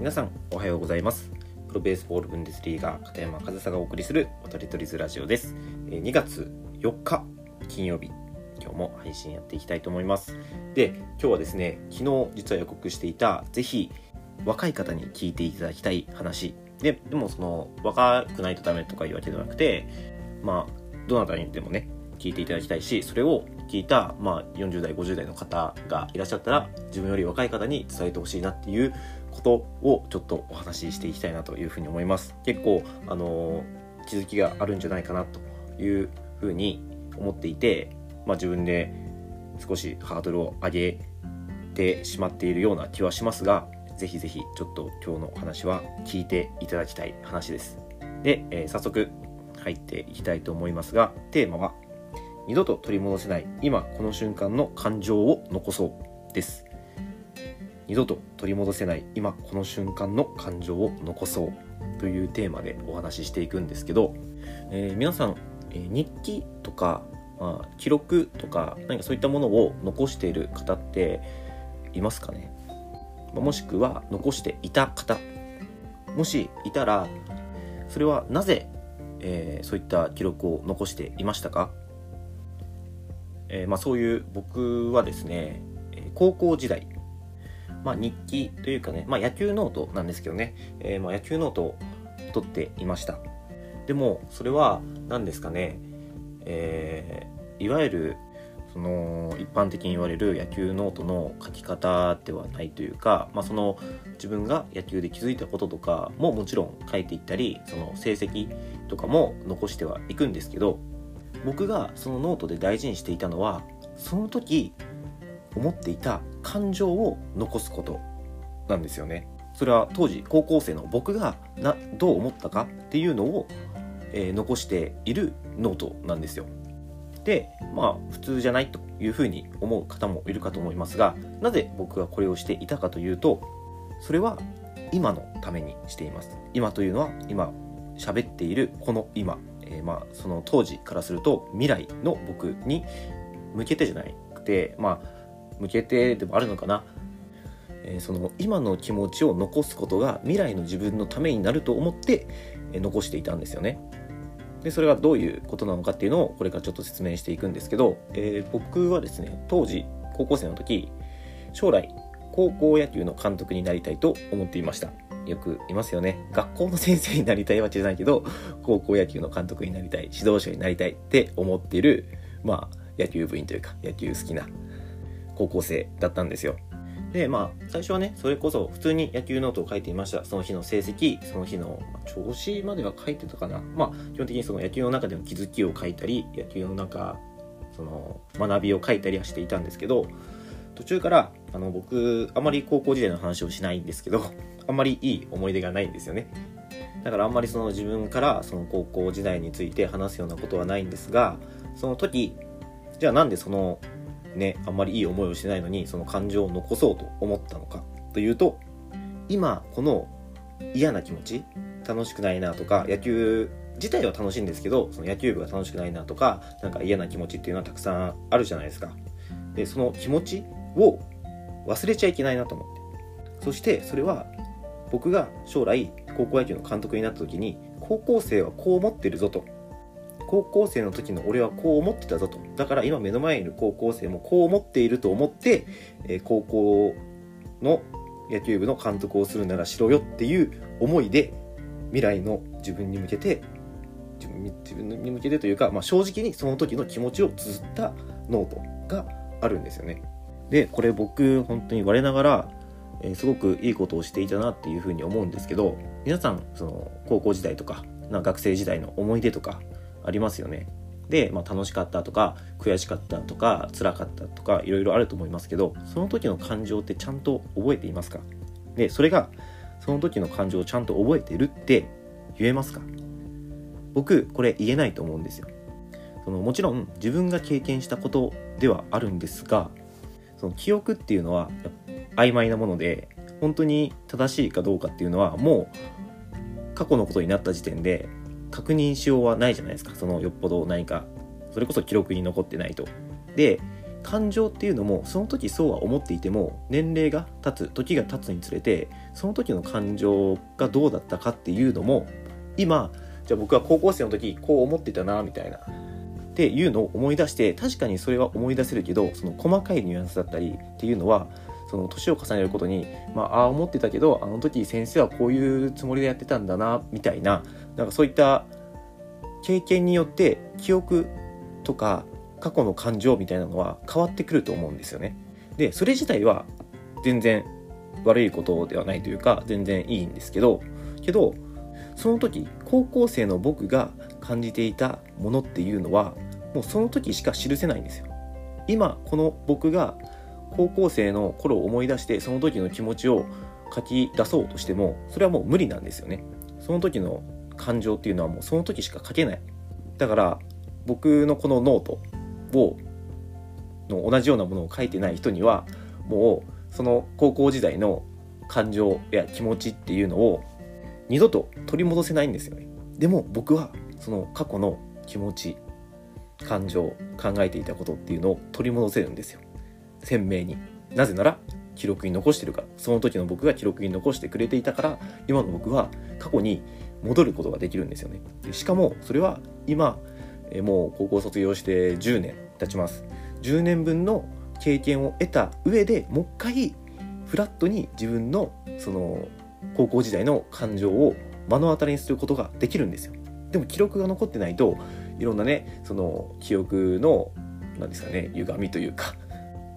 皆さんおはようございます。プロベースボールブンデスリーガー片山和沙がお送りする渡り鳥ズラジオです。2月4日金曜日。今日も配信やっていきたいと思います。で今日はですね昨日実は予告していたぜひ若い方に聞いていただきたい話。ででもその若くないとダメとかいうわけではなくてまあどなたにでもね聞いていただきたいしそれを聞いた、まあ、40代50代の方がいらっしゃったら自分より若い方に伝えてほしいなっていうことをちょっとお話ししていきたいなというふうに思います。結構あの気づきがあるんじゃないかなというふうに思っていて、まあ、自分で少しハードルを上げてしまっているような気はしますがぜひぜひちょっと今日のお話は聞いていただきたい話です。で、えー、早速入っていきたいと思いますがテーマは二度と取り戻せない今この瞬間の感情を残そうです。二度と取り戻せない今この瞬間の感情を残そう。というテーマでお話ししていくんですけど、えー、皆さん、えー、日記とか、まあ、記録とか何かそういったものを残している方っていますかね？もしくは残していた方。もしいたらそれはなぜ、えー、そういった記録を残していましたか？えー、まあ、そういう僕はですね、え高校時代、まあ、日記というかね、まあ、野球ノートなんですけどね、えー、ま野球ノートを取っていました。でもそれは何ですかね、えー、いわゆるその一般的に言われる野球ノートの書き方ではないというか、まあ、その自分が野球で気づいたこととかももちろん書いていったりその成績とかも残してはいくんですけど僕がそのノートで大事にしていたのはその時思っていた感情を残すことなんですよね。それは当時高校生の僕がなどう思ったかっていうのを、えー、残しているノートなんですよ。でまあ普通じゃないというふうに思う方もいるかと思いますがなぜ僕がこれをしていたかというとそれは今のためにしています。今というのは今喋っているこの今。えー、まあその当時からすると未来の僕に向けてじゃなくてまあ向けてでもあるのかな、えー、その今の気持ちを残すことが未来の自分のためになると思って、え、残していたんですよね。でそれがどういうことなのかっていうのをこれからちょっと説明していくんですけど、え、僕はですね当時高校生の時将来高校野球の監督になりたいと思っていました。よくいますよね。学校の先生になりたいわけじゃないけど、高校野球の監督になりたい、指導者になりたいって思ってる、まあ、野球部員というか、野球好きな高校生だったんですよ。で、まあ、最初はね、それこそ普通に野球ノートを書いていました。その日の成績、その日の、ま、調子までは書いてたかな。まあ、基本的にその野球の中での気づきを書いたり、野球の中、その学びを書いたりはしていたんですけど、途中からあの僕あまり高校時代の話をしないんですけど あんまりいい思い出がないんですよね。だからあんまりその自分からその高校時代について話すようなことはないんですがその時じゃあなんでそのねあんまりいい思いをしないのにその感情を残そうと思ったのかというと今この嫌な気持ち楽しくないなとか野球自体は楽しいんですけどその野球部が楽しくないなとかなんか嫌な気持ちっていうのはたくさんあるじゃないですか。でその気持ちを忘れちゃいけないなと思って。そしてそれは僕が将来高校野球の監督になった時に高校生はこう思ってるぞと。高校生の時の俺はこう思ってたぞと。だから今目の前にいる高校生もこう思っていると思って、えー、高校の野球部の監督をするならしろよっていう思いで未来の自分に向けて自分自分に向けてというか、まあ、正直にその時の気持ちを綴ったノートがあるんですよね。でこれ僕本当に我ながら、えー、すごくいいことをしていたなっていうふうに思うんですけど皆さんその高校時代とかな学生時代の思い出とかありますよね。で、まあ、楽しかったとか悔しかったとか辛かったとかいろいろあると思いますけどその時の感情ってちゃんと覚えていますか？でそれがその時の感情をちゃんと覚えてるって言えますか？僕これ言えないと思うんですよ。そのもちろん自分が経験したことではあるんですがその記憶っていうのは曖昧なもので本当に正しいかどうかっていうのはもう過去のことになった時点で確認しようはないじゃないですかそのよっぽど何かそれこそ記録に残ってないと。で感情っていうのもその時そうは思っていても年齢が経つ時が経つにつれてその時の感情がどうだったかっていうのも今じゃあ僕は高校生の時こう思ってたなみたいなっていうのを思い出して確かにそれは思い出せるけどその細かいニュアンスだったりっていうのはその年を重ねることに、まあ、あ思ってたけどあの時先生はこういうつもりでやってたんだなみたいななんかそういった経験によって記憶とか過去の感情みたいなのは変わってくると思うんですよね。でそれ自体は全然悪いことではないというか全然いいんですけどけどその時高校生の僕が感じていたものっていうのはもうその時しか記せないんですよ。今この僕が高校生の頃を思い出してその時の気持ちを書き出そうとしてもそれはもう無理なんですよね。その時の感情っていうのはもうその時しか書けない。だから僕のこのノートをの同じようなものを書いてない人にはもうその高校時代の感情や気持ちっていうのを二度と取り戻せないんですよねでも僕はその過去の気持ち感情考えていたことっていうのを取り戻せるんですよ。鮮明に。なぜなら記録に残してるから。その時の僕が記録に残してくれていたから今の僕は過去に戻ることができるんですよね。しかもそれは今えもう高校卒業して10年経ちます。10年分の経験を得た上でもう一回フラットに自分のその高校時代の感情を目の当たりにすることができるんですよ。でも記録が残ってないといろんなねその記憶の何ですかね歪みというか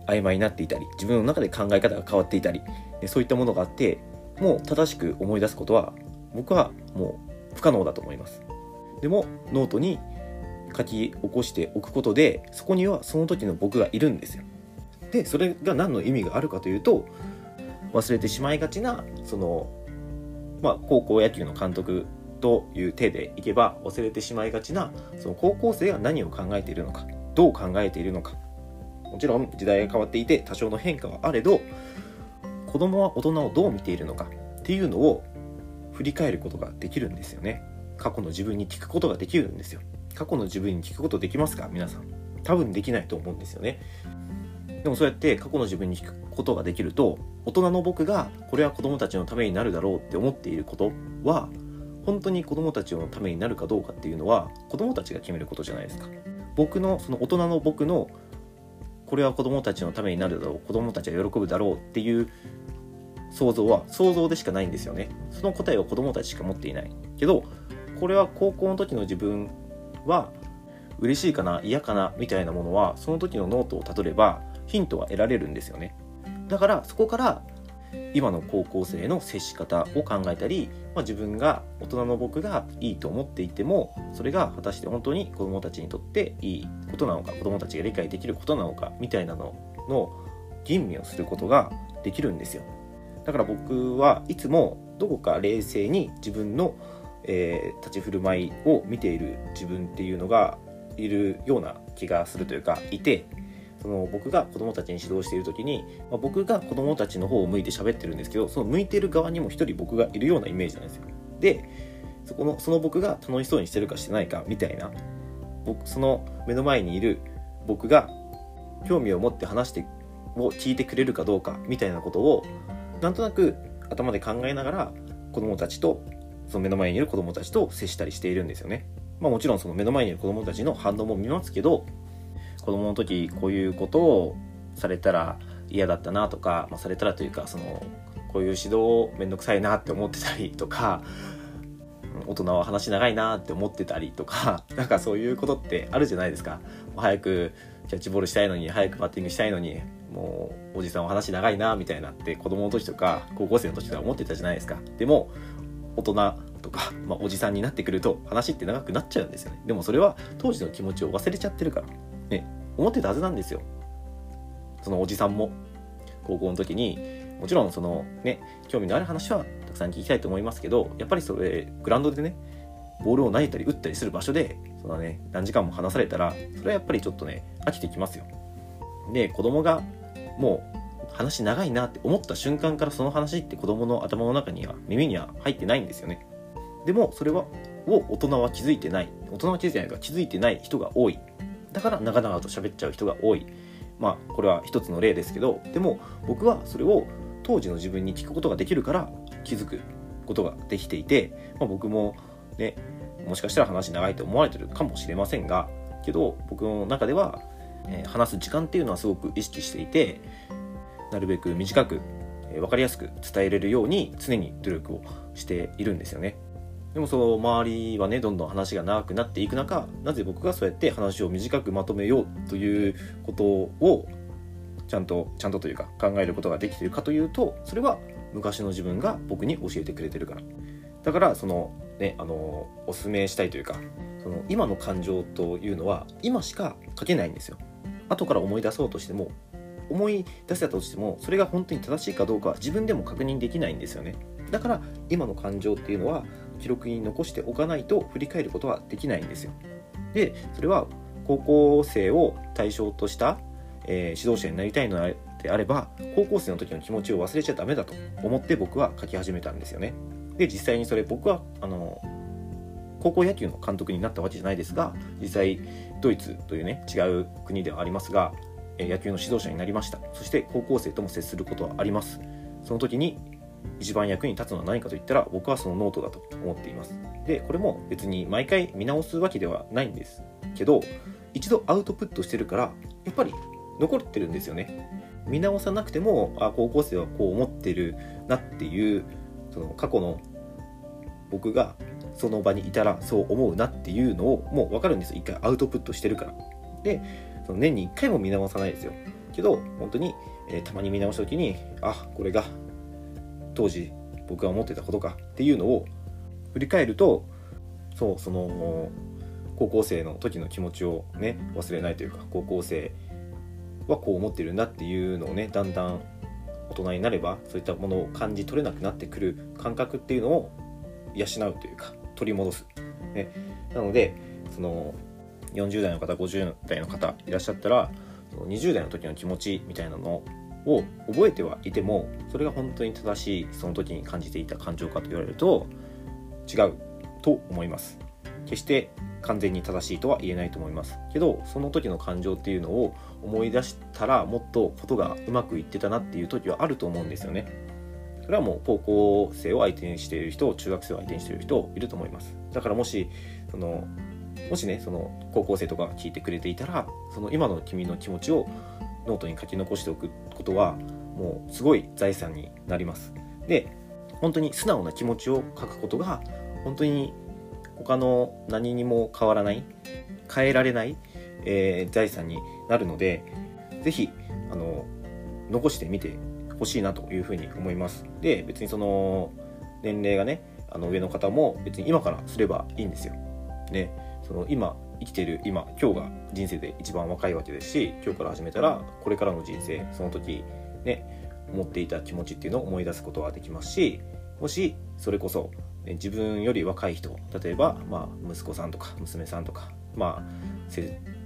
曖昧になっていたり自分の中で考え方が変わっていたりそういったものがあってもう正しく思い出すことは僕はもう不可能だと思いますでもノートに書き起こしておくことでそこにはその時の僕がいるんですよ。でそれが何の意味があるかというと忘れてしまいがちなその、まあ、高校野球の監督という手でいけば忘れてしまいがちなその高校生が何を考えているのかどう考えているのかもちろん時代が変わっていて多少の変化はあれど子供は大人をどう見ているのかっていうのを振り返ることができるんですよね。過去の自分に聞くことができるんですよ。過去の自分に聞くことできますか皆さん。多分できないと思うんですよね。でもそうやって過去の自分に聞くことができると大人の僕がこれは子供たちのためになるだろうって思っていることは本当に子供たちのためになるかどうかっていうのは子供たちが決めることじゃないですか。僕のその大人の僕のこれは子供たちのためになるだろう子供たちが喜ぶだろうっていう想像は想像でしかないんですよね。その答えは子供たちしか持っていない。けどこれは高校の時の自分は嬉しいかな嫌かなみたいなものはその時のノートをたどればヒントは得られるんですよね。だからそこから今の高校生の接し方を考えたり、まあ、自分が大人の僕がいいと思っていてもそれが果たして本当に子どもたちにとっていいことなのか子どもたちが理解できることなのかみたいなのの吟味をすることができるんですよ。だから僕はいつもどこか冷静に自分のえー、立ち振る舞いを見ている自分っていうのがいるような気がするというかいてその僕が子供たちに指導している時に、まあ、僕が子供たちの方を向いて喋ってるんですけどその向いてる側にも一人僕がいるようなイメージなんですよ。でそこのその僕が楽しそうにしてるかしてないかみたいな僕その目の前にいる僕が興味を持って話してを聞いてくれるかどうかみたいなことをなんとなく頭で考えながら子供たちとその目の前にいる子供たちと接したりしているんですよね。まあもちろんその目の前にいる子供たちの反応も見ますけど、子供の時こういうことをされたら嫌だったなとか、まあ、されたらというか、その、こういう指導めんどくさいなって思ってたりとか、大人は話長いなって思ってたりとか、なんかそういうことってあるじゃないですか。早くキャッチボールしたいのに、早くバッティングしたいのに、もうおじさんは話長いなみたいなって子供の時とか高校生の時とか思ってたじゃないですか。でも、大人とか、まあ、おじさんになってくると話って長くなっちゃうんですよねでもそれは当時の気持ちを忘れちゃってるからね思ってたはずなんですよ。そのおじさんも。高校の時にもちろんそのね興味のある話はたくさん聞きたいと思いますけどやっぱりそれグラウンドでねボールを投げたり打ったりする場所でそのね何時間も話されたらそれはやっぱりちょっとね飽きてきますよ。で子供がもう話長いなって思った瞬間からその話って子供の頭の中には耳には入ってないんですよね。でもそれはを大人は気づいてない。大人は気づいてないか気づいてない人が多い。だから長々と喋っちゃう人が多いまあこれは一つの例ですけどでも僕はそれを当時の自分に聞くことができるから気づくことができていて、まあ、僕もねもしかしたら話長いと思われてるかもしれませんがけど僕の中では、えー、話す時間っていうのはすごく意識していてなるべく短く、えー、分かりやすく伝えれるように常に努力をしているんですよね。でもその周りはねどんどん話が長くなっていく中なぜ僕がそうやって話を短くまとめようということをちゃんとちゃんとというか考えることができているかというとそれは昔の自分が僕に教えてくれてるから。だからそのねあのおすすめしたいというかその今の感情というのは今しか書けないんですよ。後から思い出そうとしても思い出せたとしてもそれが本当に正しいかどうかは自分でも確認できないんですよね。だから今の感情っていうのは記録に残しておかないと振り返ることはできないんですよ。でそれは高校生を対象とした、えー、指導者になりたいのであれば高校生の時の気持ちを忘れちゃダメだと思って僕は書き始めたんですよね。で実際にそれ僕はあの高校野球の監督になったわけじゃないですが実際ドイツというね違う国ではありますが野球の指導者になりました。そして高校生とも接することはあります。その時に一番役に立つのは何かといったら僕はそのノートだと思っています。でこれも別に毎回見直すわけではないんです。けど一度アウトプットしてるからやっぱり残ってるんですよね。見直さなくてもあ高校生はこう思ってるなっていうその過去の僕がその場にいたらそう思うなっていうのをもう分かるんですよ。一回アウトプットしてるから。でその年に1回も見直さないですよ。けど本当に、えー、たまに見直した時にあこれが当時僕が思ってたことかっていうのを振り返るとそうその高校生の時の気持ちをね忘れないというか高校生はこう思ってるんだっていうのをねだんだん大人になればそういったものを感じ取れなくなってくる感覚っていうのを養うというか取り戻す、ね、なのでその40代の方50代の方いらっしゃったら20代の時の気持ちみたいなのをを覚えてはいてもそれが本当に正しいその時に感じていた感情かと言われると違うと思います。決して完全に正しいとは言えないと思います。けどその時の感情っていうのを思い出したらもっとことがうまくいってたなっていう時はあると思うんですよね。それはもう高校生を相手にしている人中学生を相手にしている人いると思います。だからもしそのもしねその高校生とか聞いてくれていたらその今の君の気持ちをノートに書き残しておくことはもうすごい財産になります。で本当に素直な気持ちを書くことが本当に他の何にも変わらない変えられない、えー、財産になるので是非あの残してみてほしいなというふうに思います。で別にその年齢がねあの上の方も別に今からすればいいんですよ。ねその今生きてる今今日が人生で一番若いわけですし今日から始めたらこれからの人生その時ね思っていた気持ちっていうのを思い出すことはできますしもしそれこそ、ね、自分より若い人例えば、まあ、息子さんとか娘さんとか、まあ、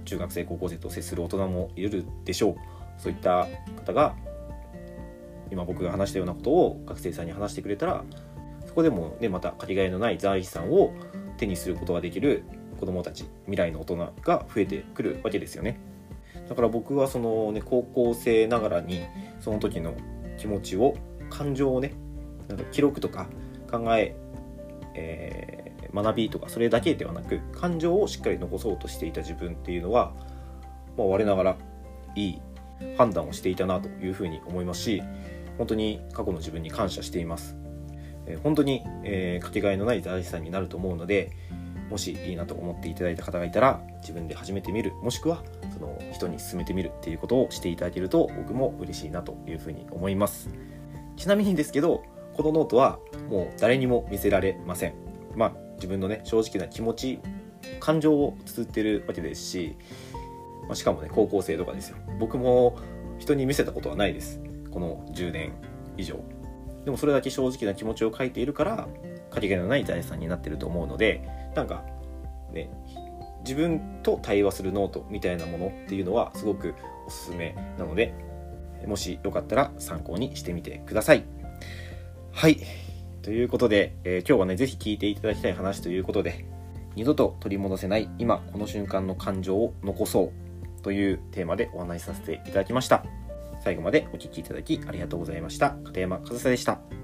中学生高校生と接する大人もいるでしょう。そういった方が今僕が話したようなことを学生さんに話してくれたらそこでもねまたかけがえのない財産を手にすることができる子どもたち未来の大人が増えてくるわけですよね。だから僕はそのね高校生ながらにその時の気持ちを感情をねなんか記録とか考ええー、学びとかそれだけではなく感情をしっかり残そうとしていた自分っていうのは、まあ、我ながらいい判断をしていたなというふうに思いますし本当に過去の自分に感謝しています、えー、本当に、えー、かけがえのない財産になると思うのでもしいいなと思っていただいた方がいたら自分で始めてみるもしくはその人に勧めてみるっていうことをしていただけると僕も嬉しいなというふうに思います。ちなみにですけどこのノートはもう誰にも見せられません。まあ自分のね正直な気持ち感情を綴ってるわけですし、まあ、しかもね高校生とかですよ。僕も人に見せたことはないです。この10年以上。でもそれだけ正直な気持ちを書いているからかけがえのない財産になってると思うのでなんかね自分と対話するノートみたいなものっていうのはすごくおすすめなのでもしよかったら参考にしてみてくださいはいということで、えー、今日はね是非聞いていただきたい話ということで二度と取り戻せない今この瞬間の感情を残そうというテーマでお話しさせていただきました。最後までお聴きいただきありがとうございました。片山和沙でした。